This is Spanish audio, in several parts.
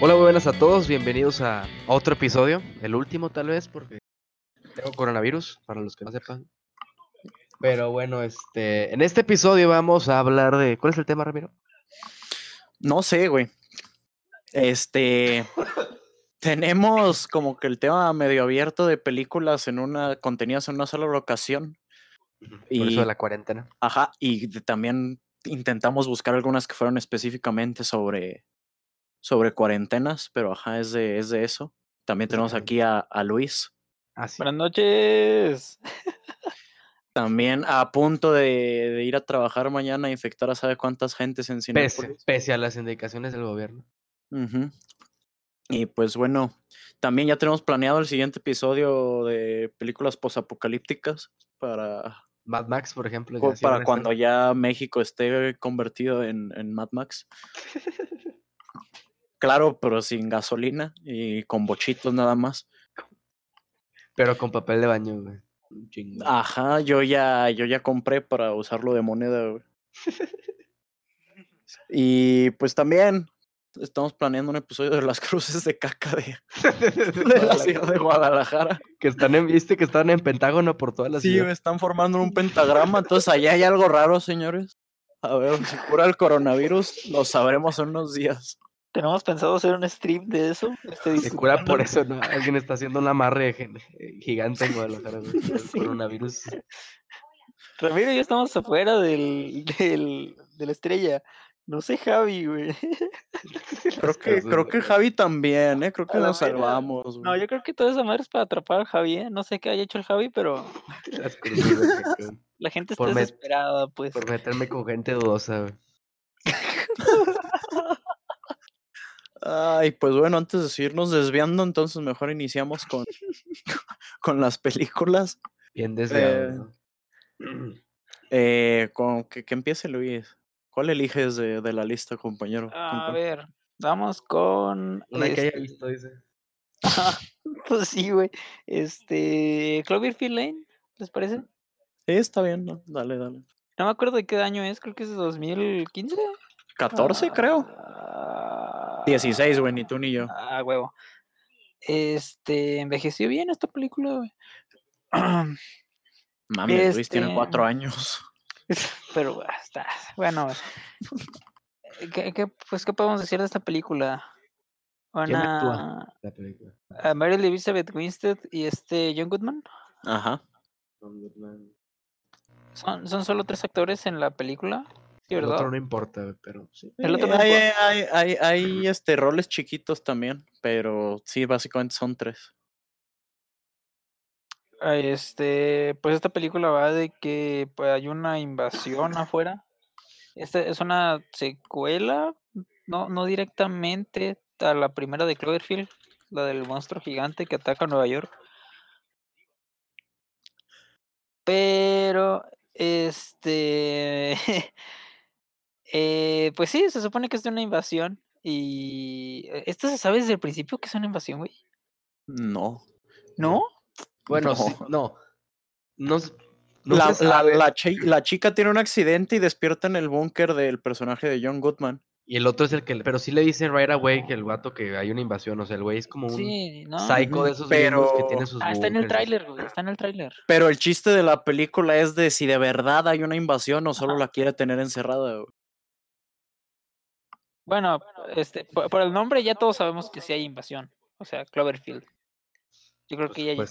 Hola, muy buenas a todos, bienvenidos a otro episodio, el último tal vez, porque tengo coronavirus, para los que no sepan. Pero bueno, este, en este episodio vamos a hablar de. ¿Cuál es el tema, Ramiro? No sé, güey. Este. tenemos como que el tema medio abierto de películas en una. contenidas en una sola locación. Por Y- eso de la cuarentena. Ajá. Y de- también intentamos buscar algunas que fueron específicamente sobre. Sobre cuarentenas, pero ajá, es de, es de eso. También tenemos aquí a, a Luis. Así. Buenas noches. También a punto de, de ir a trabajar mañana e infectar a sabe cuántas gentes en Pese, Cinepolis. pese a las indicaciones del gobierno. Y pues bueno, también ya tenemos planeado el siguiente episodio de películas posapocalípticas para, Mad Max, por ejemplo. ya para a cuando estar. ya México esté convertido en, en Mad Max. Claro, pero sin gasolina y con bochitos nada más. Pero con papel de baño, güey. Chingo. Ajá, yo ya, yo ya compré para usarlo de moneda. güey. Y pues también estamos planeando un episodio de las cruces de caca de, de la ciudad de Guadalajara. que están en, viste que están en Pentágono por toda la Sí, ciudad. me están formando un pentagrama, entonces allá hay algo raro, señores. A ver, si cura el coronavirus, lo sabremos en unos días. Tenemos pensado hacer un stream de eso. Este, Se cura por eso, ¿no? Alguien está haciendo un amarre gigante en Guadalajara, Sí. coronavirus. Ramiro y yo estamos afuera del, del, de la estrella. No sé, Javi, güey. Creo que, creo que Javi también, ¿eh? Creo que A nos salvamos. No, güey. yo creo que toda esa madre es para atrapar al Javi, ¿eh? No sé qué haya hecho el Javi, pero la gente está Por desesperada, pues. Por meterme con gente dudosa, güey. Ay, pues bueno, antes de seguirnos desviando, entonces mejor iniciamos con, con las películas. Bien desviado, Eh, ¿no? Eh, con que, que empiece Luis. ¿Cuál eliges de, de la lista, compañero? ¿Con A ver, vamos con. Una que haya este, visto, dice. pues sí, güey. Este. Cloverfield Lane, ¿les parece? Sí, está bien, ¿no? Dale, dale. No me acuerdo de qué año es, creo que es de 2015. 14, creo. Ah, 16, güey, ni tú ni yo. Ah, huevo. Este, envejeció bien esta película, güey. Mami, Luis tiene este- cuatro años. Pero está, bueno. ¿Qué, qué, pues, ¿qué podemos decir de esta película? Una, La película. a Mary Elizabeth Winstead y este John Goodman. Ajá. Son, son solo tres actores en la película. Sí, El ¿verdad? otro no importa, pero sí. El otro Eh, no hay, hay, hay, hay, este, roles chiquitos también, pero sí, básicamente son tres. Ah, Este, pues esta película va de que pues, hay una invasión afuera. Esta es una secuela, no, no directamente a la primera de Cloverfield, la del monstruo gigante que ataca a Nueva York. Pero, este, eh, pues sí, se supone que es de una invasión. Y eh, esto se sabe desde el principio que es una invasión, güey. No. ¿No? Bueno, No. sí, no. No, s- no la, se la- sabe. la chi- la chica tiene un accidente y despierta en el búnker del personaje de John Goodman. Y el otro es el que. Pero sí le dice right away que el vato que hay una invasión. O sea, el güey es como un Sí, ¿no? psycho de esos gringos que pero- tiene sus Ah, está en el tráiler, güey, está en el tráiler. Pero el chiste de la película es de si de verdad hay una invasión o solo la quiere tener encerrada. güey. Bueno, este, por, por el nombre ya todos sabemos que sí hay invasión. O sea, Cloverfield. Yo creo que ya,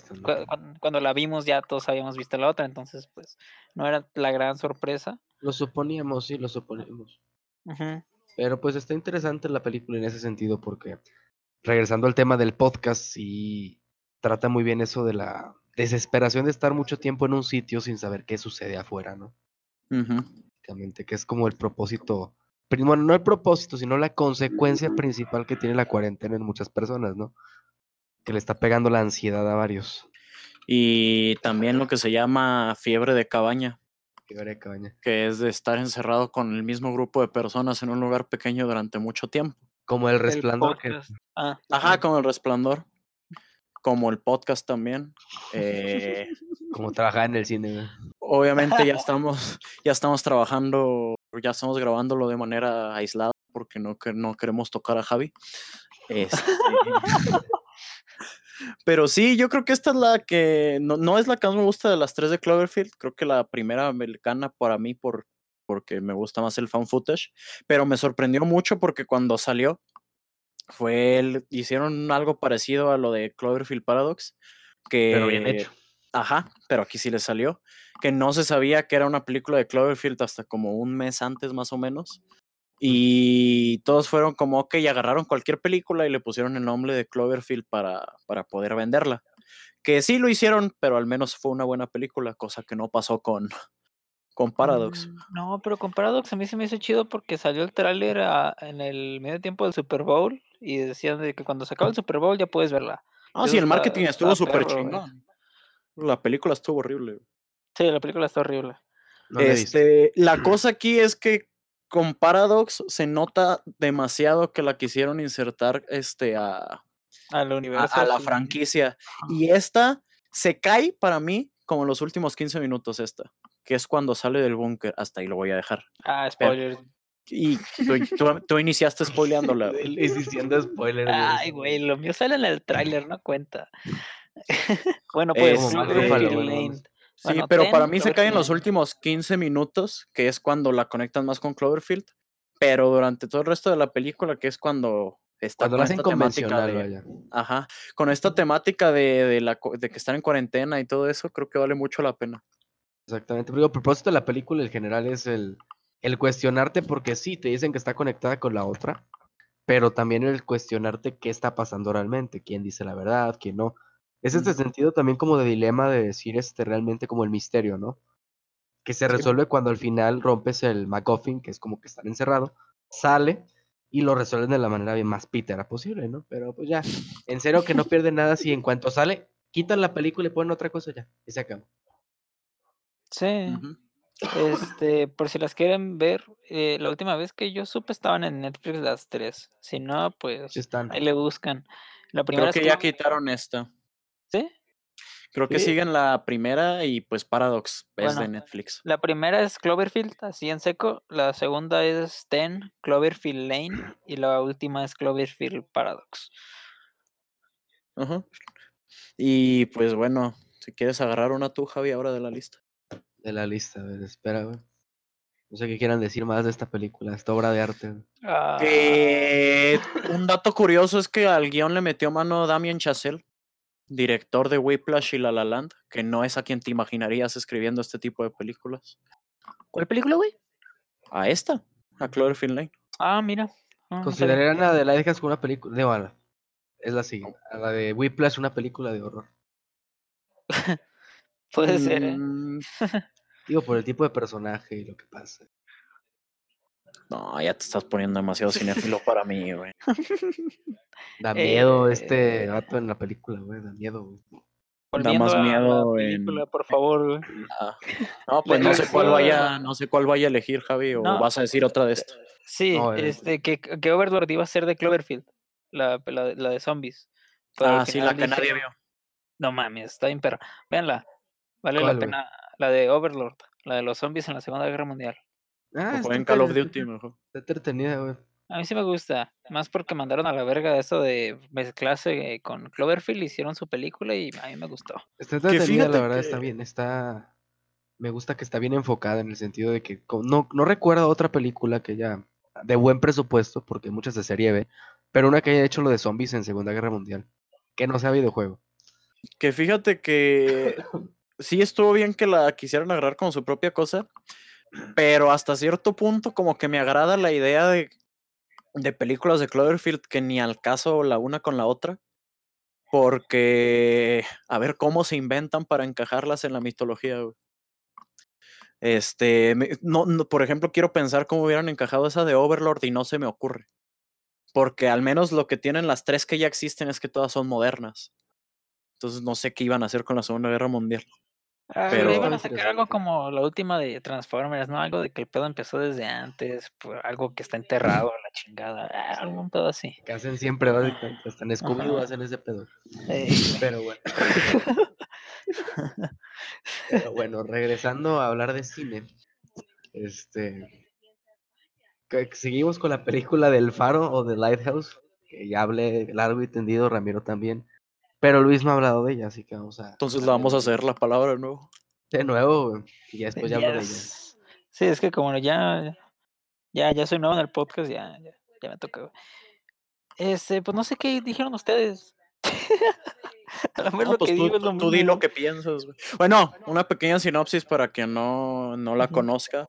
cuando la vimos ya todos habíamos visto la otra, entonces pues no era la gran sorpresa. Lo suponíamos, sí, lo suponíamos. Pero pues está interesante la película en ese sentido porque, regresando al tema del podcast, sí trata muy bien eso de la desesperación de estar mucho tiempo en un sitio sin saber qué sucede afuera, ¿no? Básicamente, que es como el propósito, bueno, no el propósito, sino la consecuencia principal que tiene la cuarentena en muchas personas, ¿no? Que le está pegando la ansiedad a varios. Y también lo que se llama fiebre de cabaña, Qué veré, cabaña. que es de estar encerrado con el mismo grupo de personas en un lugar pequeño durante mucho tiempo. Como el El resplandor. Ah, Ajá, como el resplandor. Como el podcast también. Eh, como trabajar en el cine, obviamente ya estamos, ya estamos trabajando, ya estamos grabándolo de manera aislada porque no, que- no queremos tocar a Javi. Este... Pero sí, yo creo que esta es la que no, no, es la que más me gusta de las tres de Cloverfield. Creo que la primera americana para mí por, porque me gusta más el fan footage. Pero me sorprendió mucho porque cuando salió fue el, hicieron algo parecido a lo de Cloverfield Paradox. Que, pero bien hecho. Ajá, pero aquí sí le salió. Que no se sabía que era una película de Cloverfield hasta como un mes antes más o menos. Y todos fueron como, ok, agarraron cualquier película y le pusieron el nombre de Cloverfield para, para poder venderla. Que sí lo hicieron, pero al menos fue una buena película, cosa que no pasó con, con Paradox. Mm, no, pero con Paradox a mí se me hizo chido porque salió el tráiler en el medio tiempo del Super Bowl y decían de que cuando se acaba el Super Bowl ya puedes verla. Ah, sí, el marketing estuvo súper chingón. La película estuvo horrible. Sí, la película está horrible. este, la cosa aquí es que con Paradox se nota demasiado que la quisieron insertar este a, universo, a, la franquicia. Y esta se cae para mí como los últimos 15 minutos esta, que es cuando sale del búnker. Hasta ahí lo voy a dejar. Ah, spoilers. y tú, iniciaste spoileándola. diciendo spoilers. Ay, güey, lo mío sale en el tráiler, no cuenta. bueno, pues, Sí, pero para mí se cae en los últimos 15 minutos, que es cuando la conectan más con Cloverfield, pero durante todo el resto de la película, que es cuando está con esta temática de, ajá, con esta temática de, de, la, de que están en cuarentena y todo eso, creo que vale mucho la pena. Exactamente, pero a propósito de la película, en general es el, el cuestionarte, porque sí, te dicen que está conectada con la otra, pero también el cuestionarte qué está pasando realmente, quién dice la verdad, quién no. Es este sentido también como de dilema de decir este realmente como el misterio, ¿no? Que se resuelve cuando al final rompes el MacGuffin, que es como que están encerrados, sale y lo resuelven de la manera más pítera posible, ¿no? Pero pues ya, en serio que no pierden nada si en cuanto sale, quitan la película y ponen otra cosa ya, y se acaba. Sí. Este, por si las quieren ver, eh, la última vez que yo supe estaban en Netflix las tres. Si no, pues ahí le buscan. La primera Creo que ya quitaron esta. ¿Sí? Creo que siguen la primera y pues Paradox es de Netflix. La primera es Cloverfield, así en seco. La segunda es Ten, Cloverfield Lane. Y la última es Cloverfield Paradox. Y pues bueno, si quieres agarrar una tú, Javi, ahora de la lista. De la lista, a ver, espera, güey. No sé qué quieran decir más de esta película, esta obra de arte. Ah. un dato curioso es que al guion le metió mano Damien Chazelle director de Whiplash y La La Land, que no es a quien te imaginarías escribiendo este tipo de películas. ¿Cuál película, güey? A esta, a Cloverfield Lane. Ah, mira. Ah, Considerarían a The Lighthouse como una película de bala. Es la siguiente. A la de Whiplash, una película de horror. Puede ser, ¿eh? Mm. Digo, por el tipo de personaje y lo que pasa. No, ya te estás poniendo demasiado cinéfilo para mí, güey. Da miedo este gato eh, en la película, güey. Da miedo, güey. Da más miedo en... por favor, güey. Ah. No, pues no sé cuál vaya, no sé cuál vaya a elegir, Javi, o vas a decir otra de esto. Sí, este, que, que Overlord iba a ser de Cloverfield, la, la, la de zombies. ah, sí, la que nadie vio. No mames, está bien perra. Véanla. Vale la pena. La de Overlord, la de los zombies en la Segunda Guerra Mundial. Ah, o en Call of Duty mejor. Está entretenida, güey. A mí sí me gusta, más porque mandaron a la verga eso de mezclarse con Cloverfield, hicieron su película y a mí me gustó. Está entretenida, la verdad, está bien, está... Me gusta que está bien enfocada en el sentido de que no, no recuerdo otra película que ya de buen presupuesto, porque muchas de serie B, pero una que haya hecho lo de zombies en Segunda Guerra Mundial, que no sea videojuego. Que fíjate que sí estuvo bien que la quisieran agarrar con su propia cosa, pero hasta cierto punto como que me agrada la idea de, de películas de Cloverfield que ni al caso la una con la otra, porque a ver cómo se inventan para encajarlas en la mitología. Este, no, por ejemplo, quiero pensar cómo hubieran encajado esa de Overlord y no se me ocurre. Porque al menos lo que tienen las tres que ya existen es que todas son modernas. Entonces no sé qué iban a hacer con la Segunda Guerra Mundial. Ah, pero iban a sacar algo como la última de Transformers, ¿no? Algo de que el pedo empezó desde antes, algo que está enterrado, la chingada, ah, algún pedo así. Que hacen siempre, básicamente, hasta en scooby hacen ese pedo. Pero bueno. pero bueno, regresando a hablar de cine, este... Seguimos con la película del Faro o de Lighthouse, que ya hablé largo y tendido, Ramiro también. Pero Luis no ha hablado de ella, así que vamos a. Entonces le vamos a hacer la palabra de nuevo. De nuevo, güey, y ya después ya hablo de ella. Sí, es que como ya, ya, ya soy nuevo en el podcast, ya, ya, ya me toca. güey. Este, pues no sé qué dijeron ustedes. A lo mejor No, lo pues que tú, digo es lo tú di lo que piensas. güey. Bueno, una pequeña sinopsis para quien no, no la conozca.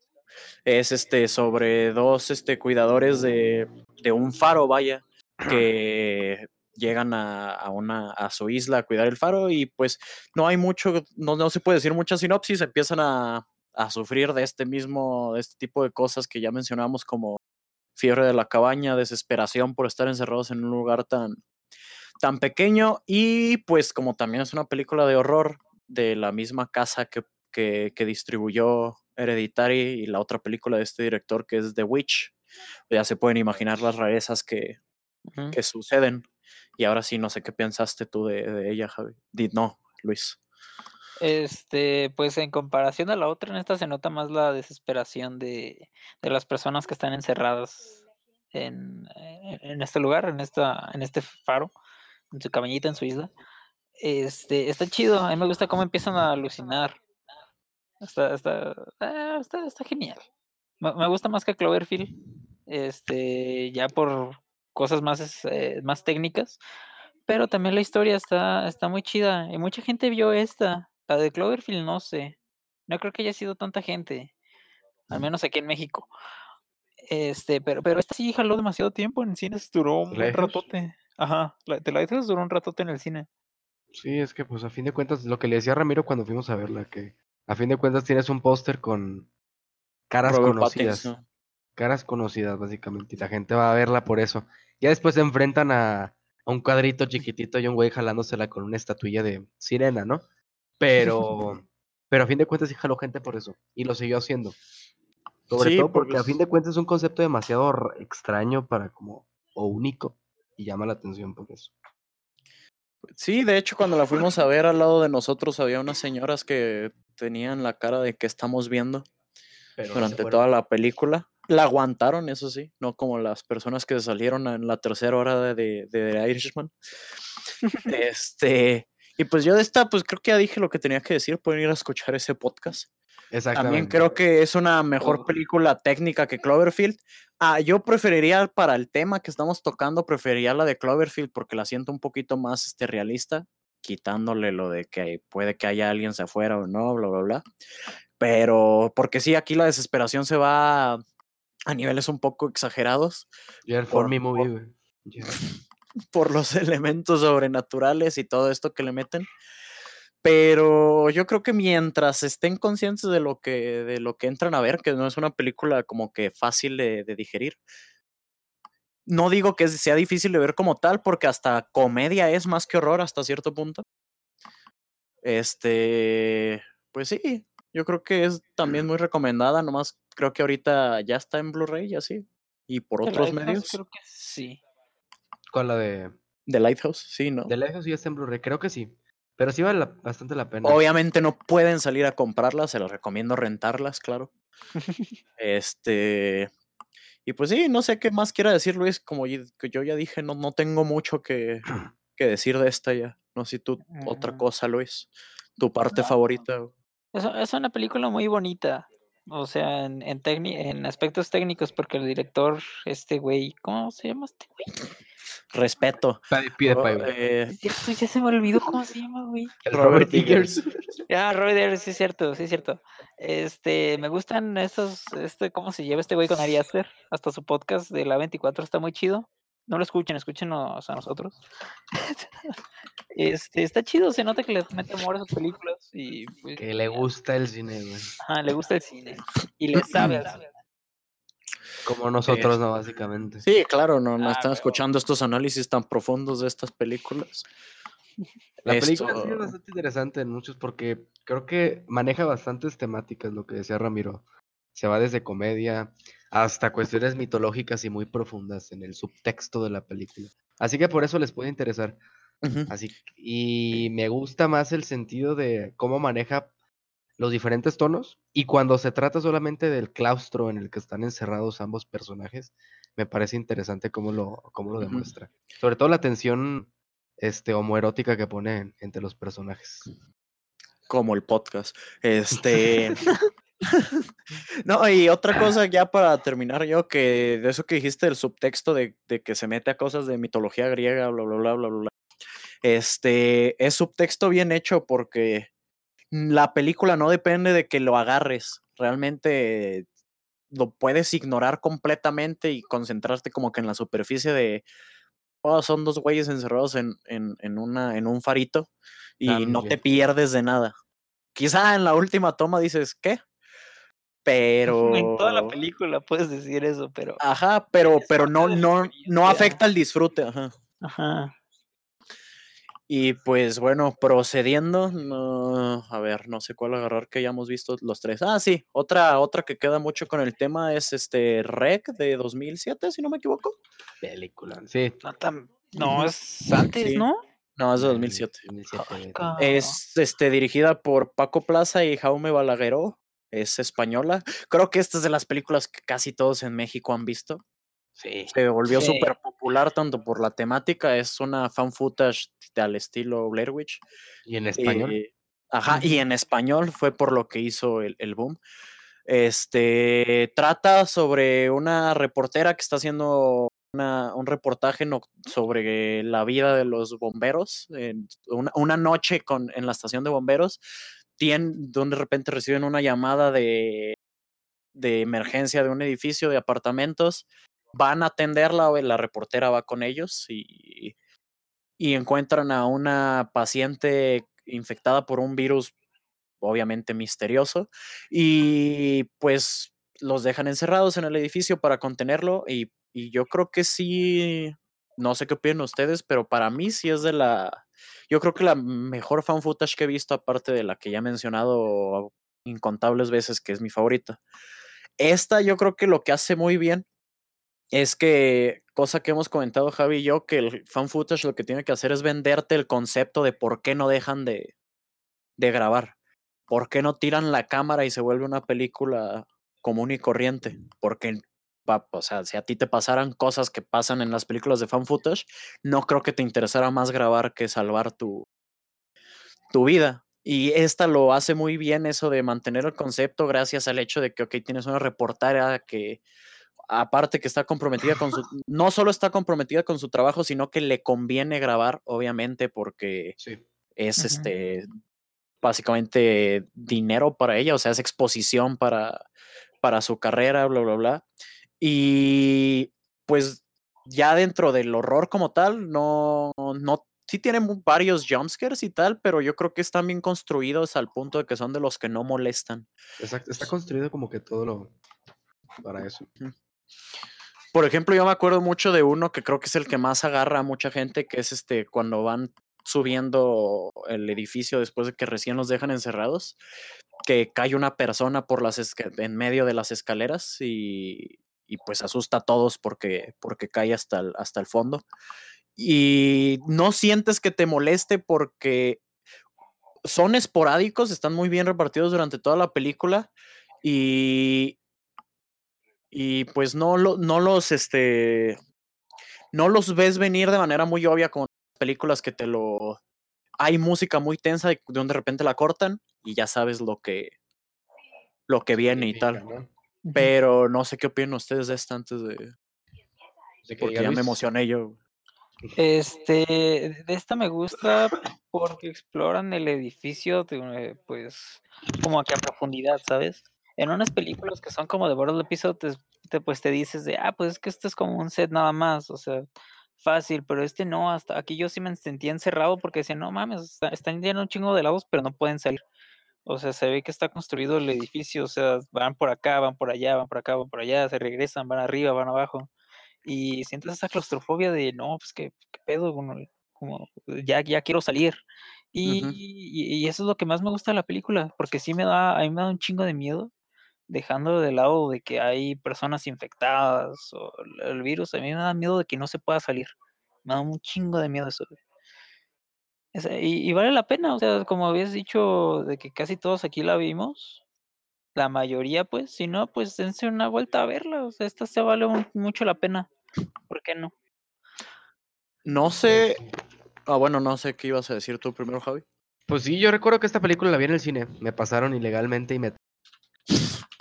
Es este sobre dos este, cuidadores de, de un faro, vaya, que llegan a, a una, a su isla a cuidar el faro y pues no hay mucho, no, no se puede decir mucha sinopsis, empiezan a, a sufrir de este mismo, de este tipo de cosas que ya mencionamos como fiebre de la cabaña, desesperación por estar encerrados en un lugar tan, tan pequeño y pues como también es una película de horror de la misma casa que, que, que distribuyó Hereditary y la otra película de este director que es The Witch, ya se pueden imaginar las rarezas que, que suceden. Y ahora sí, no sé qué pensaste tú de, ella, Javi. Di- no, Luis. Este, pues en comparación a la otra, en esta se nota más la desesperación de, de las personas que están encerradas en, en- en este lugar, en esta, en este faro, en su cabañita, en su isla. Este, está chido, a mí me gusta cómo empiezan a alucinar. Está, está, ah, está, está genial. Me, me gusta más que Cloverfield, este, ya por cosas más, es- eh, más técnicas, pero también la historia está, está muy chida y mucha gente vio esta. La de Cloverfield no sé, no creo que haya sido tanta gente, al menos aquí en México. Este, pero, pero esta sí jaló demasiado tiempo en cines, duró un ratote. Ajá, la The Lighthouse duró un ratote en el cine. Sí, es que pues a fin de cuentas, lo que le decía a Ramiro cuando fuimos a verla, que a fin de cuentas tienes un póster con caras Robert conocidas. Pattinson. Caras conocidas, básicamente, y la gente va a verla por eso. Ya después se enfrentan a, a un cuadrito chiquitito y un güey jalándosela con una estatuilla de sirena, ¿no? Pero, pero a fin de cuentas sí jaló gente por eso, y lo siguió haciendo. Sobre Sí, todo porque a fin de cuentas es un concepto demasiado extraño para como, o único, y llama la atención por eso. Sí, de hecho, cuando la fuimos a ver al lado de nosotros había unas señoras que tenían la cara de que estamos viendo Pero durante toda la película. La aguantaron, eso sí, no como las personas que salieron en la tercera hora de, de, Irishman. este, y pues yo de esta, pues creo que ya dije lo que tenía que decir, pueden ir a escuchar ese podcast. Exactamente. También creo que es una mejor Oh. película técnica que Cloverfield. Ah, yo preferiría para el tema que estamos tocando, preferiría la de Cloverfield porque la siento un poquito más este, realista, quitándole lo de que puede que haya alguien afuera o no, bla, bla, bla. Pero porque sí, aquí la desesperación se va a, niveles un poco exagerados por- me movie, por-. Ya. por los elementos sobrenaturales y todo esto que le meten. Pero yo creo que mientras estén conscientes de lo que, de lo que entran a ver, que no es una película como que fácil de, de digerir. No digo que sea difícil de ver como tal, porque hasta comedia es más que horror hasta cierto punto. Este, pues sí, yo creo que es también muy recomendada, nomás creo que ahorita ya está en Blu-ray y así, y por The otros Lighthouse medios. Creo que sí. Con la de... The Lighthouse, sí, ¿no? De lejos sí está en Blu-ray, creo que sí. Pero sí vale la- bastante la pena. Obviamente no pueden salir a comprarlas, se los recomiendo rentarlas, claro. Este. Y pues sí, no sé qué más quiera decir Luis, como yo, que yo ya dije, no, no tengo mucho que, que decir de esta ya. No sé si tú otra Mm. cosa, Luis. Tu parte No. favorita. güey. Es, es una película muy bonita. O sea, en, en, tecni- en aspectos técnicos, porque el director, este güey, ¿cómo se llama este güey? Respeto. Pide, pide Oh, eh, Es cierto, ya se me olvidó cómo se llama, güey. Robert. Eggers. Ah, Robert Eggers, sí es cierto, sí es cierto. Este, me gustan estos, este, cómo se lleva este güey con Ari Aster. Hasta su podcast de la 24 está muy chido. No lo escuchen, escúchenos a nosotros. Este, está chido, se nota que le mete amor a sus películas y pues, Que le gusta el cine, güey. ajá, le gusta el cine y le sabe. Como nosotros, ¿no? Básicamente. sí, claro, no, no Ah, están pero- escuchando estos análisis tan profundos de estas películas. La película sí Esto- es bastante interesante en muchos porque creo que maneja bastantes temáticas, lo que decía Ramiro. Se va desde comedia hasta cuestiones mitológicas y muy profundas en el subtexto de la película. Así que por eso les puede interesar. Así, y me gusta más el sentido de cómo maneja los diferentes tonos y cuando se trata solamente del claustro en el que están encerrados ambos personajes, me parece interesante cómo lo, cómo lo demuestra. Sobre todo la tensión este, homoerótica que pone entre los personajes. como el podcast. Este. no, y otra cosa ya para terminar yo, que de eso que dijiste, el subtexto de, de que se mete a cosas de mitología griega, bla, bla, bla, bla, bla. Este es subtexto bien hecho porque la película no depende de que lo agarres. Realmente lo puedes ignorar completamente y concentrarte como que en la superficie de. Oh, son dos güeyes encerrados en, en, en una, en un farito y Ah, no te pierdes de nada. Quizá en la última toma dices, ¿qué? Pero. En toda la película puedes decir eso, pero. Ajá, pero, es pero no, no, no afecta el disfrute. Ajá. Ajá. Y pues bueno, procediendo, no, a ver, no sé cuál agarrar que hayamos visto los tres. Ah, sí, otra, otra que queda mucho con el tema es este Rec de 2007, si no me equivoco. Película. Sí. No, tan- no, es antes, Sí. ¿no? No, es de del 2007. 2007, Ay, de- ca- Es este, dirigida por Paco Plaza y Jaume Balagueró. Es española. Creo que esta es de las películas que casi todos en México han visto. Sí. Se volvió Sí. súper popular tanto por la temática, es una fan footage al estilo Blair Witch. Y en español. Eh, ajá, y en español fue por lo que hizo el, el boom. Este trata sobre una reportera que está haciendo una- un reportaje sobre la vida de los bomberos. en una, una noche con, en la estación de bomberos, tien- donde de repente reciben una llamada de, de emergencia de un edificio de apartamentos. Van a atenderla, la reportera va con ellos y, y encuentran a una paciente infectada por un virus obviamente misterioso y pues los dejan encerrados en el edificio para contenerlo y, y yo creo que sí, no sé qué opinan ustedes, pero para mí sí es de la, yo creo que la mejor fan footage que he visto aparte de la que ya he mencionado incontables veces que es mi favorita. Esta yo creo que lo que hace muy bien es que, cosa que hemos comentado Javi y yo, que el fan footage lo que tiene que hacer es venderte el concepto de por qué no dejan de, de grabar. ¿Por qué no tiran la cámara y se vuelve una película común y corriente? Porque, o sea, si a ti te pasaran cosas que pasan en las películas de fan footage, no creo que te interesara más grabar que salvar tu, tu vida. Y esta lo hace muy bien eso de mantener el concepto gracias al hecho de que, ok, tienes una reportera que, aparte que está comprometida con su, no solo está comprometida con su trabajo, sino que le conviene grabar, obviamente, porque Sí. es este básicamente dinero para ella, o sea, es exposición para, para su carrera, bla, bla, bla. Y pues ya dentro del horror como tal, no, no, sí tiene mu- varios jumpscares y tal, pero yo creo que están bien construidos al punto de que son de los que no molestan. Exacto. Está construido como que todo lo para eso. Por ejemplo, yo me acuerdo mucho de uno que creo que es el que más agarra a mucha gente, que es este cuando van subiendo el edificio después de que recién los dejan encerrados, que cae una persona por las en medio de las escaleras y, y pues asusta a todos porque, porque cae hasta el, hasta el fondo. Y no sientes que te moleste porque son esporádicos, están muy bien repartidos durante toda la película y, y pues no, lo, no los este no los ves venir de manera muy obvia como películas que te lo hay música muy tensa de donde de repente la cortan y ya sabes lo que lo que viene y tal. ¿no? Pero no sé qué opinan ustedes de esta antes de De que porque ya me emocioné yo. Este, de esta me gusta porque exploran el edificio, de, eh, pues, como que a profundidad, ¿sabes? En unas películas que son como de Battle Episode, te, te, pues te dices de, ah, pues es que esto es como un set nada más, o sea, fácil, pero este no, hasta aquí yo sí me sentía encerrado porque decía, no mames, está- están llenos un chingo de lados, pero no pueden salir. O sea, se ve que está construido el edificio, o sea, van por acá, van por allá, van por acá, van por allá, se regresan, van arriba, van abajo. Y sientes esa claustrofobia de, no, pues qué, qué pedo, como, como, ya, ya quiero salir. Y, y- y eso es lo que más me gusta de la película, porque sí me da, a mí me da un chingo de miedo, dejando de lado de que hay personas infectadas o el, el virus, a mí me da miedo de que no se pueda salir. Me da un chingo de miedo eso. Esa- Y, y vale la pena, o sea, como habías dicho, de que casi todos aquí la vimos, la mayoría, pues, si no, pues dense una vuelta a verla, o sea, esta se vale un- mucho la pena, ¿por qué no? No sé. Ah, bueno, no sé qué ibas a decir tú primero, Javi. Pues sí, yo recuerdo que esta película la vi en el cine. Me pasaron ilegalmente y me...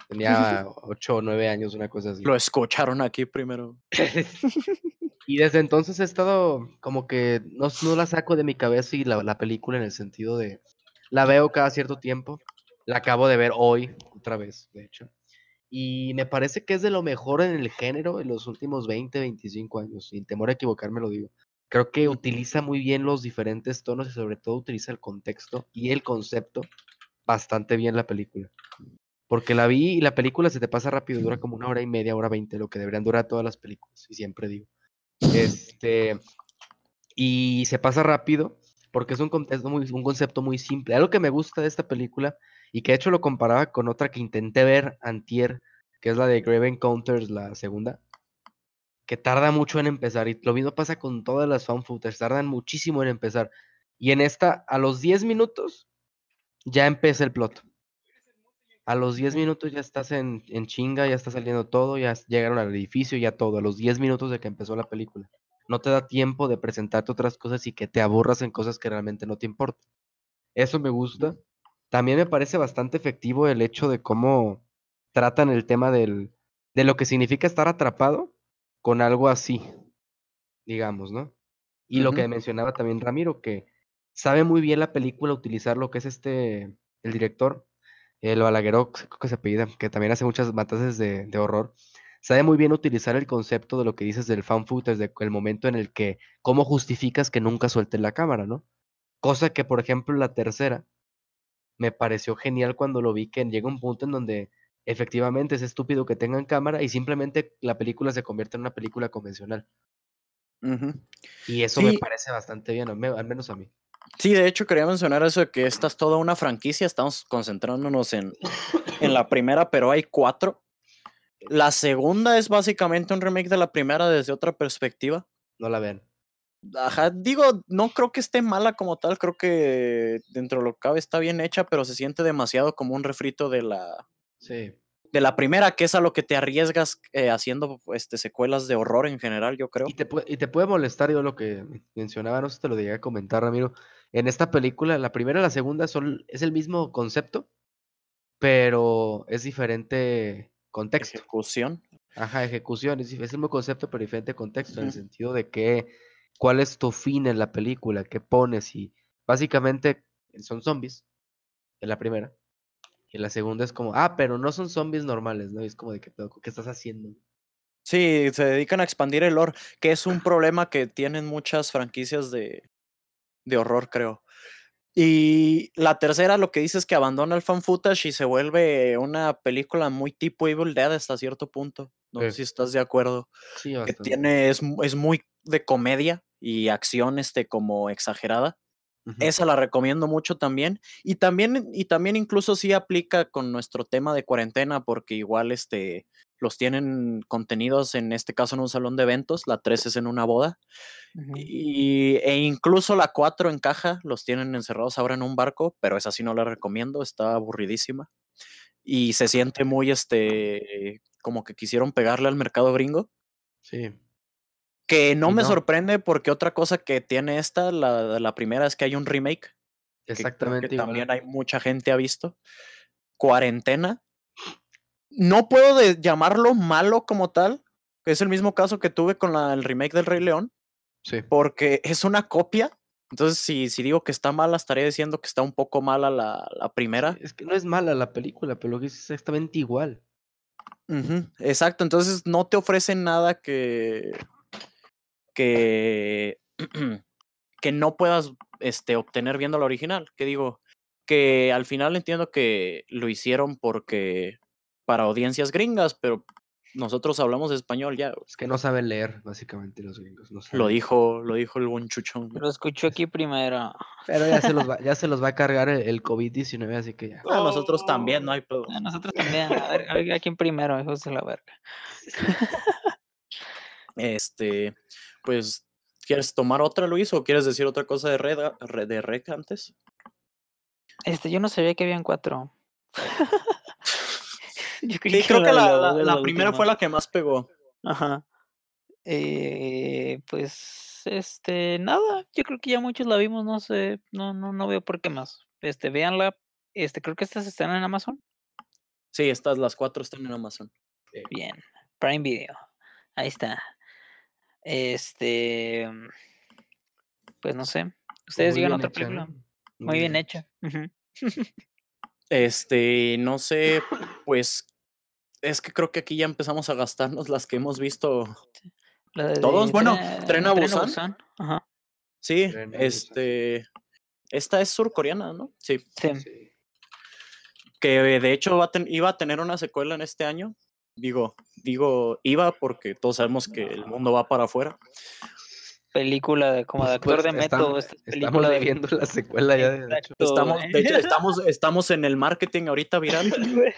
Tenía 8 o 9 años, una cosa así. Lo escucharon aquí primero. Y desde entonces he estado como que no, no la saco de mi cabeza y la, la película en el sentido de... La veo cada cierto tiempo. La acabo de ver hoy, otra vez, de hecho. Y me parece que es de lo mejor en el género en los últimos 20, 25 años. Sin temor a equivocarme lo digo. Creo que utiliza muy bien los diferentes tonos y sobre todo utiliza el contexto y el concepto bastante bien la película. Porque la vi y la película se te pasa rápido, dura como una hora y media, hora veinte, lo que deberían durar todas las películas, y siempre digo. Este, y se pasa rápido porque es un, con- es muy- un concepto muy simple. Algo que me gusta de esta película y que de hecho lo comparaba con otra que intenté ver antier, que es la de Grave Encounters, la segunda, que tarda mucho en empezar. Y lo mismo pasa con todas las fan tardan muchísimo en empezar. Y en esta, a los 10 minutos, ya empieza el plot. A los 10 Ujú. minutos ya estás en, en chinga, ya está saliendo todo, ya llegaron al edificio, ya todo. A los 10 minutos de que empezó la película. No te da tiempo de presentarte otras cosas y que te aburras en cosas que realmente no te importan. Eso me gusta. También me parece bastante efectivo el hecho de cómo tratan el tema del, de lo que significa estar atrapado con algo así, digamos, ¿no? Y lo que mencionaba también Ramiro, que sabe muy bien la película utilizar lo que es este, el director, el Balagueró, creo que se apellida, que también hace muchas matanzas de, de horror. Sabe muy bien utilizar el concepto de lo que dices del fan footage, de el momento en el que, cómo justificas que nunca suelten la cámara, ¿no? Cosa que, por ejemplo, la tercera, me pareció genial cuando lo vi, que llega un punto en donde efectivamente es estúpido que tengan cámara y simplemente la película se convierte en una película convencional. Y eso me parece bastante bien, al menos a mí. Sí, de hecho quería mencionar eso de que esta es toda una franquicia, estamos concentrándonos en, en la primera, pero hay cuatro. La segunda es básicamente un remake de la primera desde otra perspectiva. No la vean. Ajá, digo, no creo que esté mala como tal, creo que dentro de lo que cabe está bien hecha, pero se siente demasiado como un refrito de la, Sí. De la primera, que es a lo que te arriesgas eh, haciendo este, secuelas de horror en general, yo creo. Y te, puede, y te puede molestar, yo lo que mencionaba, no sé si te lo llegué a comentar, Ramiro. En esta película, la primera y la segunda son, es el mismo concepto, pero es diferente contexto. Ejecución. Ajá, ejecución, es, el mismo concepto, pero diferente contexto, en el sentido de que, cuál es tu fin en la película, qué pones, y básicamente son zombies, en la primera, y la segunda es como, ah, pero no son zombies normales, ¿no? Y es como de, ¿qué, pedo? ¿Qué estás haciendo? Sí, se dedican a expandir el lore, que es un problema que tienen muchas franquicias de, de horror, creo. Y la tercera, lo que dice es que abandona el fan footage y se vuelve una película muy tipo Evil Dead hasta cierto punto. No sé si estás de acuerdo. Sí, Que tiene, es, es muy de comedia y acción este, como exagerada. Esa la recomiendo mucho también. Y también, y también incluso sí aplica con nuestro tema de cuarentena, porque igual este, los tienen contenidos, en este caso en un salón de eventos, la 3 es en una boda. Y, e incluso la 4 en caja, los tienen encerrados ahora en un barco, pero esa sí no la recomiendo, está aburridísima. Y se siente muy, este, como que quisieron pegarle al mercado gringo. Sí. Que no Y me no. sorprende porque otra cosa que tiene esta, la, la primera es que hay un remake que que Exactamente igual. también hay mucha gente ha visto. Cuarentena. No puedo de- llamarlo malo como tal, que es el mismo caso que tuve con la- el remake del Rey León, Sí. porque es una copia. Entonces, si, si digo que está mala, estaré diciendo que está un poco mala la, la primera. Es que no es mala la película, pero lo que es exactamente igual. Exacto, entonces no te ofrecen nada que. Que. que no puedas este, obtener viendo la original. Que digo, que al final entiendo que lo hicieron porque. para audiencias gringas, pero nosotros hablamos español ya. Es que no saben leer, básicamente, los gringos. No Lo dijo, lo dijo el buen chuchón. Lo escucho aquí primero. Pero ya se los va, ya se los va a cargar el, el COVID-19, así que ya. A nosotros también, no hay pedo. A nosotros también. A ver, a ver a quién primero, hijos de la verga. Este, pues ¿Quieres tomar otra, Luis, o quieres decir otra cosa de Red, Red- de Rec antes? Este, yo no sabía que habían cuatro. Yo creí Sí, creo que la, primera última. fue la que más pegó. Ajá. Eh, pues, este, nada, yo creo que ya muchos la vimos, no sé, no, no, no veo por qué más. Este, véanla, este, creo que estas están en Amazon. Sí, estas, las cuatro están en Amazon. Bien, Prime Video, ahí está. Este, pues no sé, ustedes Muy digan bien otra hecha, película, ¿no? muy bien hecha. ujú. Este, no sé, pues es que creo que aquí ya empezamos a gastarnos las que hemos visto. La de Todos, bueno, Tren- Tren a Busan. Ajá, Sí, Tren a Busan. este, esta es surcoreana, ¿no? Sí, sí. Sí. que de hecho va a ten- iba a tener una secuela en este año. Digo, digo, iba porque todos sabemos que el mundo va para afuera. Película de, como de actor Pues, de estam- método, esta es Estamos película de- viviendo la secuela ya de de hecho. Exacto, Estamos, de hecho, estamos, estamos en el marketing ahorita viral.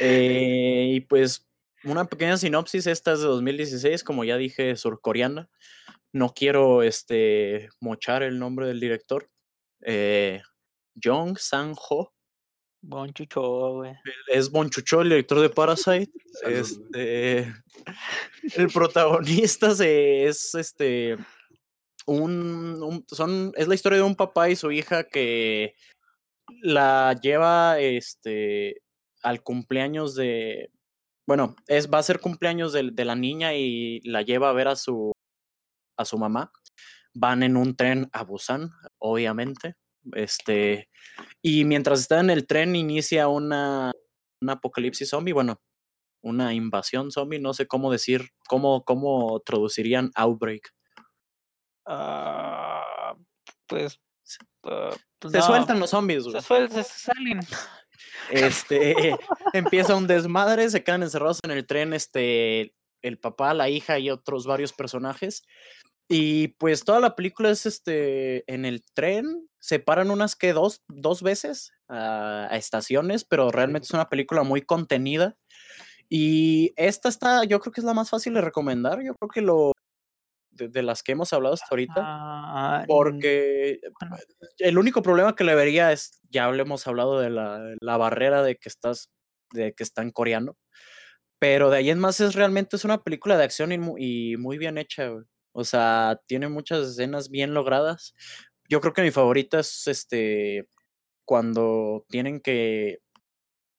Este, eh, y pues una pequeña sinopsis, esta es de 2016, como ya dije, surcoreana. No quiero este, mochar el nombre del director. Eh, Jong Sang-ho. Bon chucho, güey. Es Bonchucho, el director de Parasite. Este, el protagonista se- es este un, un- son es la historia de un papá y su hija que la lleva este al cumpleaños de bueno, es va a ser cumpleaños de, de la niña y la lleva a ver a su a su mamá. Van en un tren a Busan, obviamente. Este, y mientras está en el tren inicia una un apocalipsis zombie, bueno, una invasión zombie, no sé cómo decir, cómo, cómo traducirían outbreak. Ah, pues, ah, pues Se no, sueltan los zombies, Se güey. sueltan, se salen. Este, empieza un desmadre, se quedan encerrados en el tren, este, el papá, la hija y otros varios personajes. Y pues toda la película es este, en el tren, se paran unas que dos, dos veces a, a estaciones, pero realmente es una película muy contenida. Y esta está, yo creo que es la más fácil de recomendar, yo creo que lo, de, de las que hemos hablado hasta ahorita. Ah, Porque el único problema que le vería es, ya le hemos hablado de la, la barrera de que estás, de que está en coreano. Pero de ahí en más es realmente es una película de acción y, y muy bien hecha, güey. O sea, tiene muchas escenas bien logradas. Yo creo que mi favorita es este cuando tienen que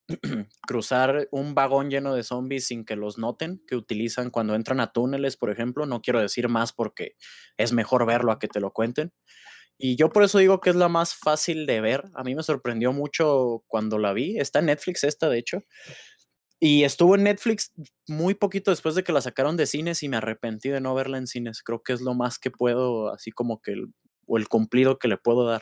cruzar un vagón lleno de zombies sin que los noten, que utilizan cuando entran a túneles, por ejemplo. No quiero decir más porque es mejor verlo a que te lo cuenten. Y yo por eso digo que es la más fácil de ver. A mí me sorprendió mucho cuando la vi. Está en Netflix esta, de hecho. Y estuvo en Netflix muy poquito después de que la sacaron de cines y me arrepentí de no verla en cines. Creo que es lo más que puedo, así como que o el cumplido que le puedo dar.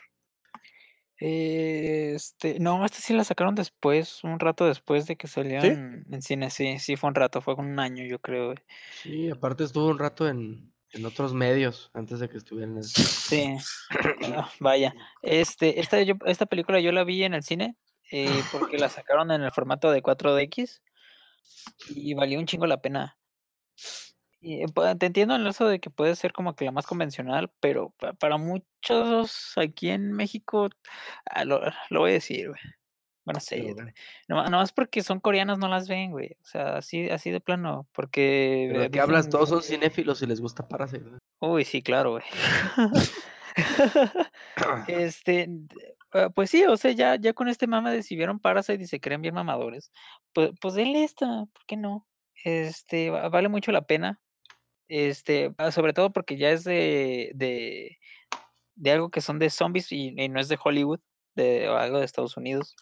Este, no, esta sí la sacaron después, un rato después de que salió en, en cine, sí, sí fue un rato, fue con un año, yo creo. güey. Sí, aparte estuvo un rato en, en otros medios antes de que estuviera en el... Sí, vaya. Este, esta, yo, esta película yo la vi en el cine eh, porque la sacaron en el formato de 4DX y valió un chingo la pena. Y, pa- te entiendo en eso de que puede ser como que la más convencional, pero pa- para muchos aquí en México, ah, lo, lo voy a decir, güey. Bueno, sí, Pero güey. No, nomás porque son coreanas no las ven, güey. O sea, así, así de plano. Porque. Pero eh, ¿de qué hablas? Todos son cinéfilos y les gusta Parasite. ¿no? Uy, sí, claro, güey. Este, ah, pues sí, o sea, ya, ya con este mame de si vieron Parasite y se creen bien mamadores, pues, pues denle esta, ¿por qué no? Este, va- vale mucho la pena. Este, ah, sobre todo porque ya es de, de, de algo que son de zombies y, no es de Hollywood, de o algo de Estados Unidos.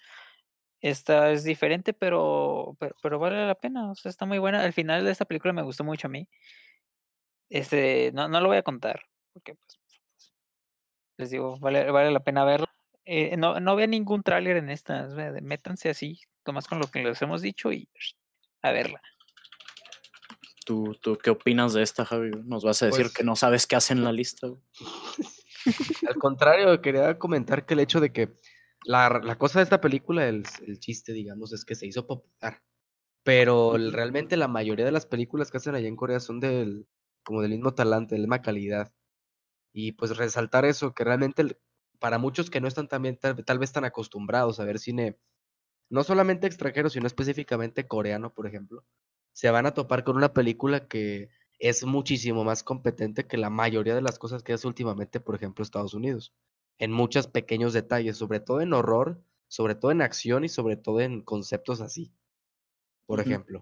Esta es diferente, pero, pero, pero vale la pena, o sea, está muy buena. Al final de esta película me gustó mucho a mí. Este, no, no lo voy a contar, porque pues, les digo, vale, vale la pena verlo. Eh, no, no vean ningún tráiler en esta, métanse así, nomás con lo que les hemos dicho y a verla. ¿Tú, ¿Tú qué opinas de esta, Javi? Nos vas a decir Pues- que no sabes qué hace en la lista. Al contrario, quería comentar que el hecho de que la, la cosa de esta película, el, el chiste, digamos, es que se hizo popular. Pero el- realmente la mayoría de las películas que hacen allá en Corea son del, como del mismo talante, de la misma calidad. Y pues resaltar eso, que realmente el- para muchos que no están también tal, tal vez tan acostumbrados a ver cine, no solamente extranjero, sino específicamente coreano, por ejemplo, se van a topar con una película que es muchísimo más competente que la mayoría de las cosas que hace últimamente, por ejemplo, Estados Unidos, en muchos pequeños detalles, sobre todo en horror, sobre todo en acción y sobre todo en conceptos así, por ejemplo.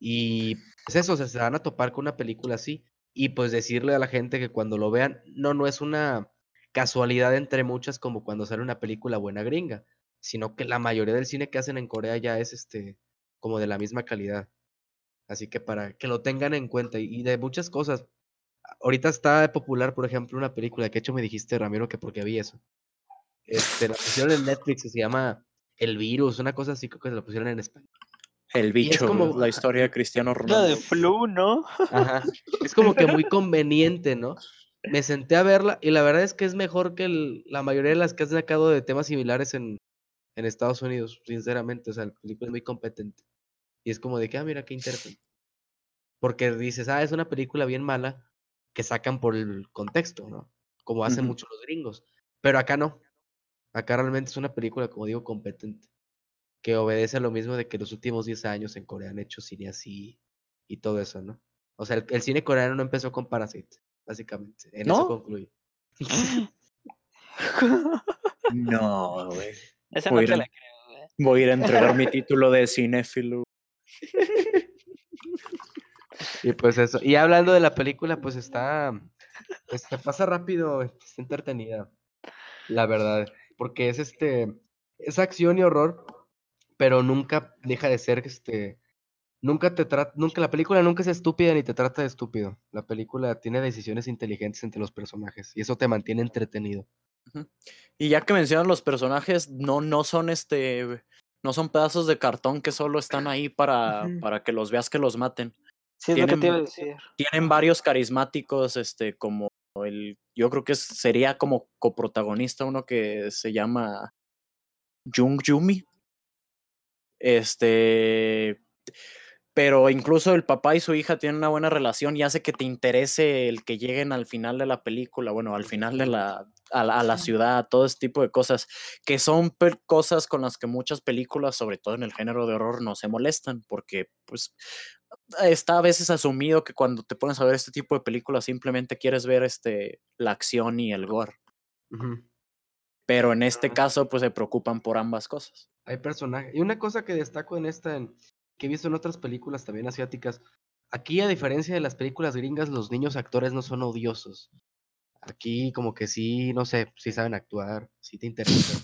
Y pues eso, o sea, se van a topar con una película así y pues decirle a la gente que cuando lo vean, no, no es una casualidad entre muchas como cuando sale una película buena gringa, sino que la mayoría del cine que hacen en Corea ya es este como de la misma calidad. Así que para que lo tengan en cuenta y, de muchas cosas. Ahorita está popular, por ejemplo, una película que de hecho me dijiste, Ramiro, que porque vi eso. Este, la pusieron en Netflix se llama El Virus, una cosa así, creo que se la pusieron en español. El bicho, como- la historia de Cristiano La Ronaldo. de Flu, ¿no? Ajá. Es como que muy conveniente, ¿no? Me senté a verla y la verdad es que es mejor que el- la mayoría de las que han sacado de temas similares en, en Estados Unidos, sinceramente. O sea, la película es muy competente. Y es como de que, ah, mira, qué interesante. Porque dices, ah, es una película bien mala que sacan por el contexto, ¿no? Como hacen muchos los gringos. Pero acá no. Acá realmente es una película, como digo, competente. Que obedece a lo mismo de que los últimos 10 años en Corea han hecho cine así y todo eso, ¿no? O sea, el, el cine coreano no empezó con Parasite, básicamente. En eso ¿No? concluye. No, güey. Esa no Voy te la creo, güey. Voy a ir a entregar mi título de cinéfilo. Y pues eso. Y hablando de la película, pues está. Se pasa rápido, está entretenida. La verdad. Porque es este. Es acción y horror. Pero nunca deja de ser este. Nunca te trata. Nunca, la película nunca es estúpida ni te trata de estúpido. La película tiene decisiones inteligentes entre los personajes. Y eso te mantiene entretenido. Y ya que mencionan los personajes, no, no son este. No son pedazos de cartón que solo están ahí para, para que los veas que los maten. Sí, es lo que te iba a Tienen- decir. Tienen varios carismáticos, este, como el. Yo creo que sería como coprotagonista uno que se llama Jung Yumi. Este. Pero incluso el papá y su hija tienen una buena relación y hace que te interese el que lleguen al final de la película, bueno, al final de la, a la, a la Sí. ciudad, todo ese tipo de cosas, que son cosas con las que muchas películas, sobre todo en el género de horror, no se molestan, porque pues está a veces asumido que cuando te pones a ver este tipo de películas simplemente quieres ver este, la acción y el gore, pero en este Ah. caso pues se preocupan por ambas cosas. Hay personajes. Y una cosa que destaco en esta, en- que he visto en otras películas también asiáticas, aquí a diferencia de las películas gringas, los niños actores no son odiosos. Aquí como que sí, no sé, sí saben actuar, sí te interesa.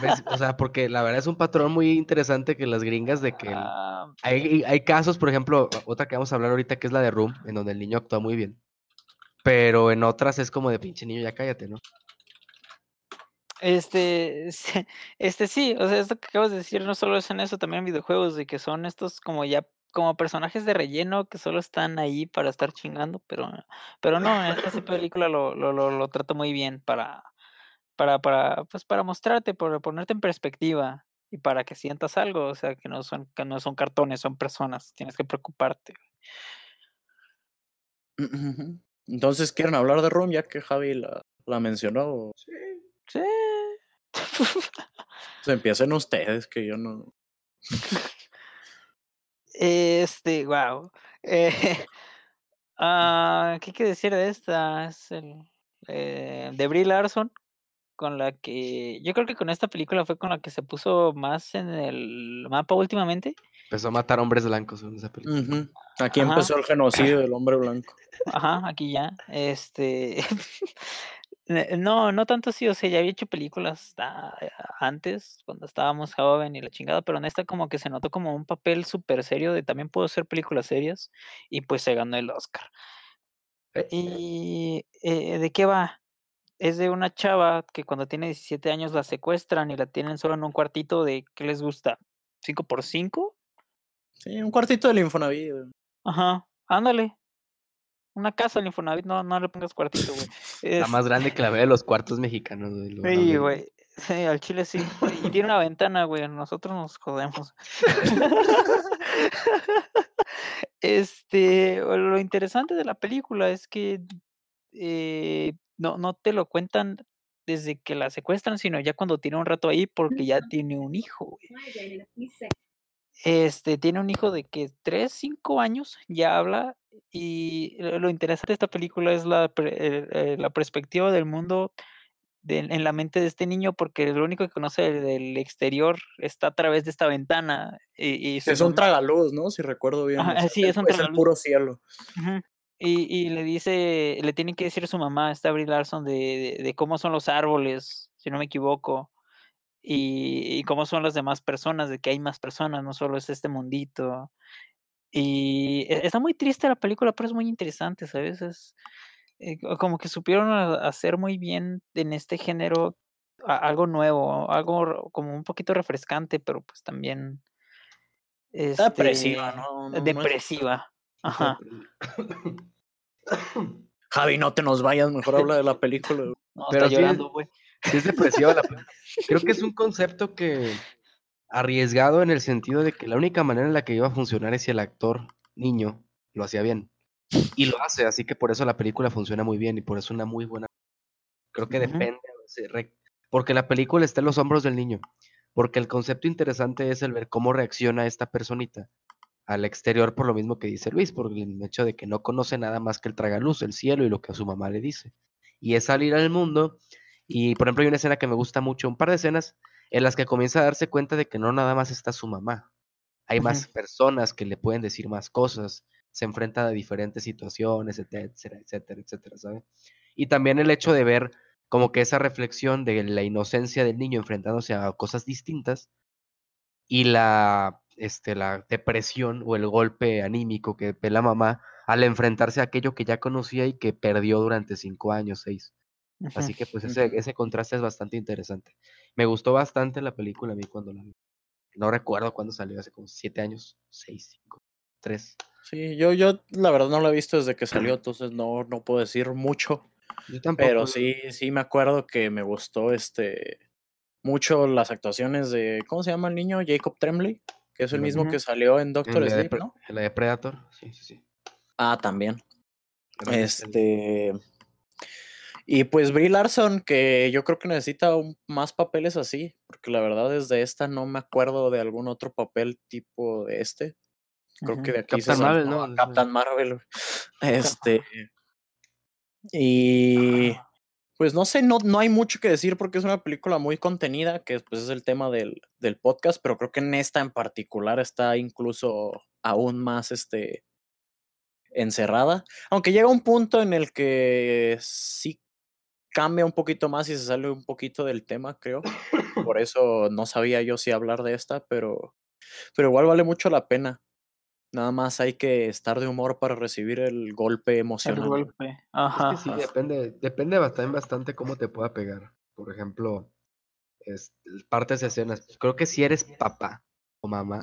Ves- o sea, porque la verdad es un patrón muy interesante que las gringas de que Ah, hay, hay casos, por ejemplo, otra que vamos a hablar ahorita que es la de Room, en donde el niño actúa muy bien. Pero en otras es como de pinche niño, ya cállate, ¿no? Este, este sí, o sea, esto que acabas de decir no solo es en eso, también en videojuegos, de que son estos como ya, como personajes de relleno que solo están ahí para estar chingando, pero, pero no, en esta sí película lo, lo, lo, lo trata muy bien para, para, para, pues para mostrarte, para ponerte en perspectiva y para que sientas algo, o sea, que no son, que no son cartones, son personas, tienes que preocuparte. Entonces, ¿quieren hablar de Room ya que Javi la, la mencionó? Sí. Pues empiecen ustedes, que yo no. Este, wow. ah, ¿qué hay que decir de esta? Es el, eh, de Brie Larson, con la que yo creo que con esta película fue con la que se puso más en el mapa últimamente. Empezó a matar hombres blancos en esa película. Aquí Ajá. empezó el genocidio del hombre blanco. Ajá, aquí ya. Este, ne- no, no tanto así, o sea, ya había hecho películas ah, antes, cuando estábamos joven y la chingada, pero en esta como que se notó como un papel súper serio de también puedo hacer películas serias y pues se ganó el Oscar. Eh, ¿Y eh, de qué va? Es de una chava que cuando tiene 17 años la secuestran y la tienen solo en un cuartito de, ¿qué les gusta? ¿5 por 5? Sí, un cuartito del Infonavit. Ajá, ándale. Una casa en Infonavit, no, no le pongas cuartito, güey. La más grande que la ve de los cuartos mexicanos. güey, Sí, grande. güey. Sí, al chile sí. Y tiene una ventana, güey. Nosotros nos jodemos. este, lo interesante de la película es que eh, no, no te lo cuentan desde que la secuestran, sino ya cuando tiene un rato ahí, porque ya tiene un hijo, güey. Este, tiene un hijo de que 3, 5 años, ya habla, y lo interesante de esta película es la, eh, eh, la perspectiva del mundo en la mente de este niño, porque lo único que conoce del exterior está a través de esta ventana. Y, es un tragaluz, ¿no? Si recuerdo bien. sí, es un tragaluz. el puro cielo. y, y, le dice, le tiene que decir a su mamá, esta Brie Larson, de, de, cómo son los árboles, si no me equivoco, y, y, cómo son las demás personas, de que hay más personas, no solo es este mundito. Y e, está muy triste la película, pero es muy interesante, ¿sabes? Es, eh, como que supieron hacer muy bien en este género algo nuevo, algo como un poquito refrescante, pero pues también este, depresiva, ¿no? depresiva. Ajá. Javi, no te nos vayas, mejor habla de la película. pero llorando, güey. es depresiva la película. Creo que es un concepto que arriesgado en el sentido de que la única manera en la que iba a funcionar es si el actor niño lo hacía bien. Y lo hace, así que por eso la película funciona muy bien y por eso una muy buena. Creo que depende, porque la película está en los hombros del niño, porque el concepto interesante es el ver cómo reacciona esta personita al exterior por lo mismo que dice Luis, por el hecho de que no conoce nada más que el tragaluz, el cielo y lo que a su mamá le dice. Y es salir al mundo y, por ejemplo, hay una escena que me gusta mucho, un par de escenas en las que comienza a darse cuenta de que no nada más está su mamá, hay más personas que le pueden decir más cosas, se enfrenta a diferentes situaciones, etcétera, etcétera, etcétera, ¿sabes? Y también el hecho de ver como que esa reflexión de la inocencia del niño enfrentándose a cosas distintas y la, este, la depresión o el golpe anímico que ve la mamá al enfrentarse a aquello que ya conocía y que perdió durante cinco años, seis. Así que pues ese, ese contraste es bastante interesante. Me gustó bastante la película a mí cuando la vi. No recuerdo cuándo salió, hace como siete años, seis, cinco, tres. Sí, yo, yo la verdad no la he visto desde que salió, entonces no, no puedo decir mucho. Yo tampoco. Pero sí, sí me acuerdo que me gustó este mucho las actuaciones de, ¿cómo se llama el niño? Jacob Tremblay, que es el mismo que salió en Doctor Sleep, ¿no? En la de Predator, sí, sí, sí. Ah, también. Este. Y pues Brie Larson, que yo creo que necesita más papeles así, porque la verdad desde esta no me acuerdo de algún otro papel tipo de este. Creo que de aquí Captain Marvel, ¿no? Captain Marvel. Este. Y pues no sé, no, no hay mucho que decir porque es una película muy contenida, que pues es el tema del, del podcast, pero creo que en esta en particular está incluso aún más este encerrada. Aunque llega un punto en el que sí cambia un poquito más y se sale un poquito del tema, creo. Por eso no sabía yo si hablar de esta, pero, pero igual vale mucho la pena. Nada más hay que estar de humor para recibir el golpe emocional. El golpe, ajá. sí, depende, depende bastante, bastante cómo te pueda pegar. Por ejemplo, es, partes de escenas. Creo que si eres papá o mamá,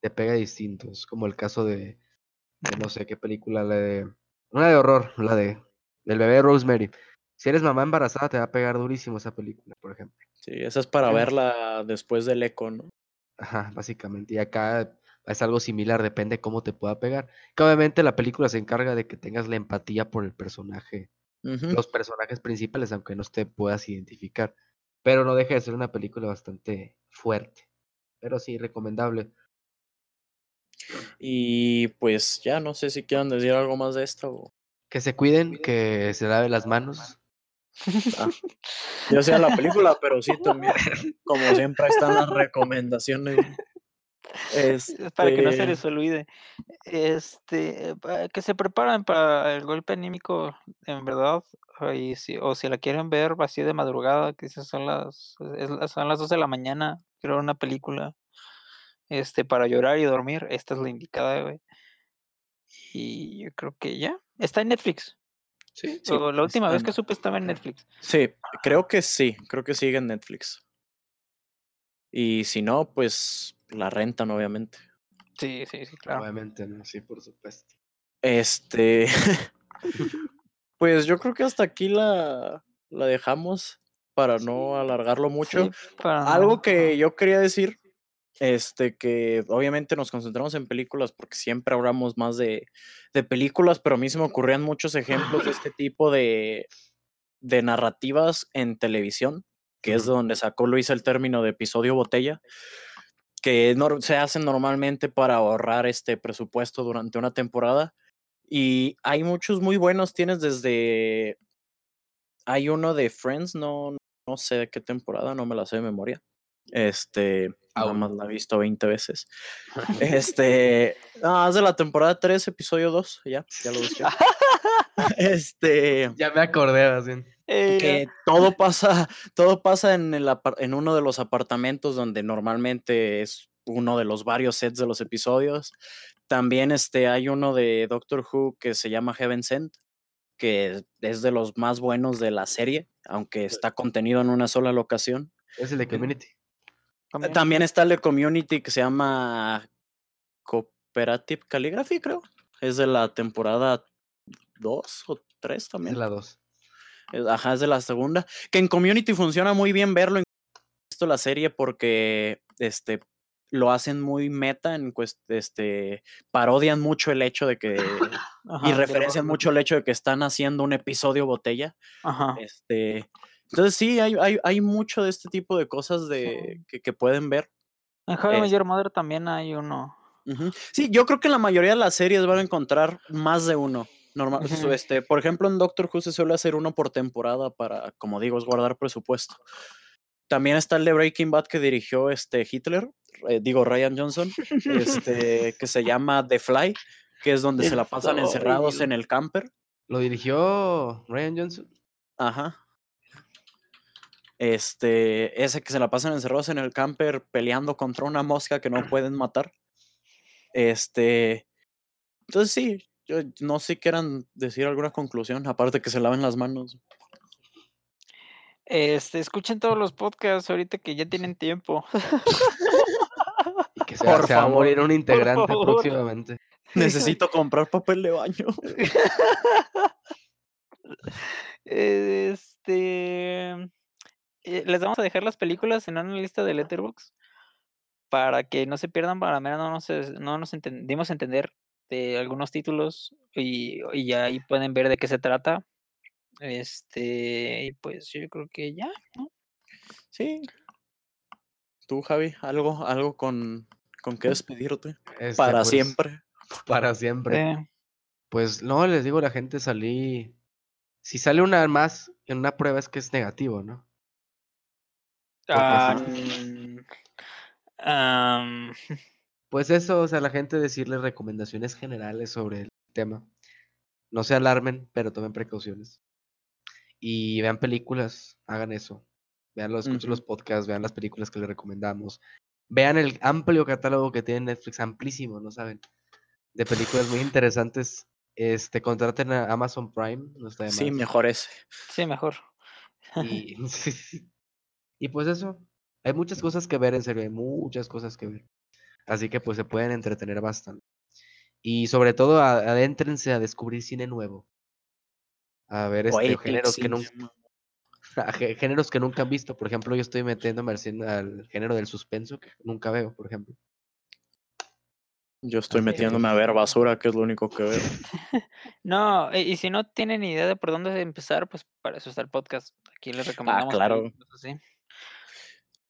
te pega distinto. Es como el caso de, no sé qué película, la de. Una de horror, la de. El bebé Rosemary. Si eres mamá embarazada, te va a pegar durísimo esa película, por ejemplo. Sí, esa es para verla después del eco, ¿no? Ajá, básicamente. Y acá es algo similar, depende cómo te pueda pegar. Que obviamente la película se encarga de que tengas la empatía por el personaje, los personajes principales, aunque no te puedas identificar. Pero no deja de ser una película bastante fuerte. Pero sí, recomendable. Y pues ya no sé si quieran decir algo más de esto. Que se cuiden, que se laven las manos. Ah, yo sé la película, pero sí también, como siempre, están las recomendaciones. Para que no se Este les olvide. Este, que se preparan para el golpe anímico, en verdad. Y si, o si la quieren ver así de madrugada, que son las, son las 2 de la mañana, quiero una película este, para llorar y dormir, esta es la indicada, güey. Y yo creo que ya. Está en Netflix. Sí, la última vez que supe estaba en Netflix. Sí, creo que sí, creo que sigue en Netflix. Y si no, pues la rentan, obviamente. Sí, sí, sí, claro. Obviamente, ¿no? Sí, por supuesto. Este. pues yo creo que hasta aquí la, la dejamos. para no alargarlo mucho. Sí, para no- Algo que yo quería decir, este, que obviamente nos concentramos en películas porque siempre hablamos más de, de películas, pero a mí se me ocurrían muchos ejemplos de este tipo de, de narrativas en televisión, que es donde sacó Luis el término de episodio botella, que se hacen normalmente para ahorrar este presupuesto durante una temporada. Y hay muchos muy buenos, tienes desde... Hay uno de Friends, no, no sé de qué temporada, no me la sé de memoria. Este, nada más la he visto 20 veces. Este, no, es de la temporada 3, episodio 2, ya, ya lo busqué. Este, Ya me acordé, así. Que todo pasa, todo pasa en, el en uno de los apartamentos donde normalmente es uno de los varios sets de los episodios. También este, hay uno de Doctor Who que se llama Heaven Sent, que es de los más buenos de la serie, aunque está contenido en una sola locación. Es el de Community. También- También está el de Community que se llama Cooperative Calligraphy, creo. Es de la temporada 2 o 3 Es también. la 2. Es- Ajá, es de la segunda. Que en Community funciona muy bien verlo en esto la serie porque este lo hacen muy meta en cuest- este parodian mucho el hecho de que ajá, y referencian mucho el hecho de que están haciendo un episodio botella. Ajá. Este, entonces sí, hay, hay, hay mucho de este tipo de cosas de, que, que pueden ver. En How es- Your Mother también hay uno. Sí, yo creo que en la mayoría de las series van a encontrar más de uno. Normal, este, por ejemplo, en Doctor Who se suele hacer uno por temporada para, como digo, es guardar presupuesto. También está el de Breaking Bad que dirigió este Hitler, eh, digo Ryan Johnson, este, que se llama The Fly, que es donde se la pasan encerrados en el camper. Lo dirigió Ryan Johnson. Ajá. Este, ese que se la pasan encerrados en el camper peleando contra una mosca que no pueden matar. Este, entonces sí, yo no sé si quieran decir alguna conclusión, aparte que se laven las manos. Este, escuchen todos los podcasts ahorita que ya tienen tiempo. Y que se, va- Por se va a favor, morir un integrante favor. próximamente. Necesito comprar papel de baño. Este, les vamos a dejar las películas en una lista de Letterboxd para que no se pierdan, para menos no nos, no nos enten- dimos a entender de algunos títulos y, y ya ahí pueden ver de qué se trata. Este, y pues yo creo que ya, ¿no? Sí. Tú, Javi, algo, algo con, con qué despedirte. Este, Para pues, siempre. Para siempre. Eh, Pues no, les digo, la gente salí. Si sale una más en una prueba es que es negativo, ¿no? Ah, mm, Pues eso, o sea, la gente decirle recomendaciones generales sobre el tema. No se alarmen, pero tomen precauciones. Y vean películas, hagan eso. Vean los, escuchen los podcasts, vean las películas que les recomendamos. Vean el amplio catálogo que tiene Netflix, amplísimo, ¿no saben? De películas muy interesantes. Este, contraten a Amazon Prime, no está de Sí, mejor ese. sí, mejor. Y, y pues eso, hay muchas cosas que ver, en serio, hay muchas cosas que ver. Así que pues se pueden entretener bastante. Y sobre todo a- adéntrense a descubrir cine nuevo. A ver este, Poetic géneros que nunca cinema. géneros que nunca han visto. Por ejemplo, yo estoy metiéndome al, género del suspenso que nunca veo, por ejemplo. Yo estoy que, metiéndome a pues, ver basura, que es lo único que veo. No, y si no tienen idea de por dónde empezar, pues para eso está el podcast. Aquí les recomendamos claro. películas así.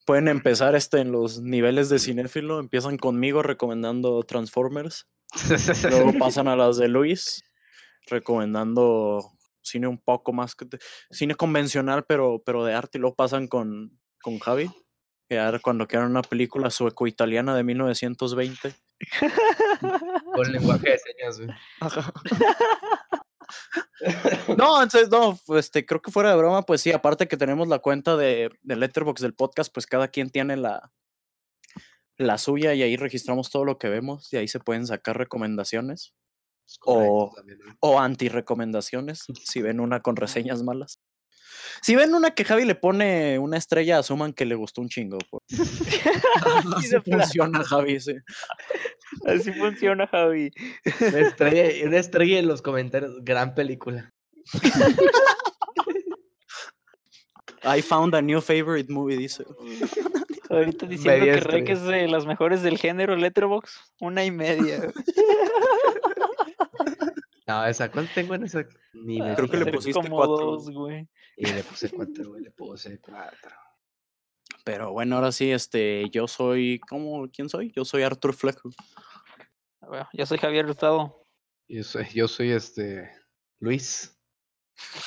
Pueden empezar este en los niveles de cinéfilo. Empiezan conmigo recomendando Transformers. Luego pasan a las de Luis, recomendando cine un poco más que te- cine convencional, pero, pero de arte. Y luego pasan con, con Javi, que cuando quieran una película sueco-italiana de 1920. Con lenguaje de señas, güey. No, entonces, no, pues, este, creo que fuera de broma, pues sí, aparte que tenemos la cuenta de, de Letterboxd del podcast, pues cada quien tiene la, la suya y ahí registramos todo lo que vemos y ahí se pueden sacar recomendaciones correcto O- también, o anti-recomendaciones si ven una con reseñas malas. Si ven una que Javi le pone una estrella, asuman que le gustó un chingo. por- Así funciona, Javi, sí. Así funciona, Javi. Una estrella, una estrella en los comentarios. Gran película. I found a new favorite movie, dice. Ahorita diciendo Media que Rec estrella. es de las mejores del género Letterbox, una y media. No, esa, ¿cuánto tengo en esa? Ni me Creo que le pusiste como cuatro. dos, güey. Y le puse cuatro, güey, le puse cuatro. Pero bueno, ahora sí, este, yo soy, ¿cómo? ¿Quién soy? Yo soy Arthur Fleck. Bueno, yo soy Javier Hurtado. Yo soy, yo soy este, Luis.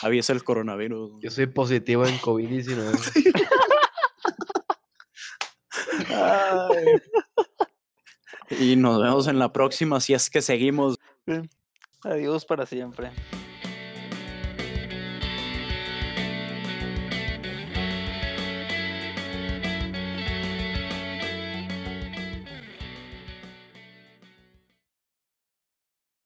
Javi es el coronavirus. Yo soy positivo en COVID-19. Y nos vemos en la próxima si es que seguimos. Adiós para siempre.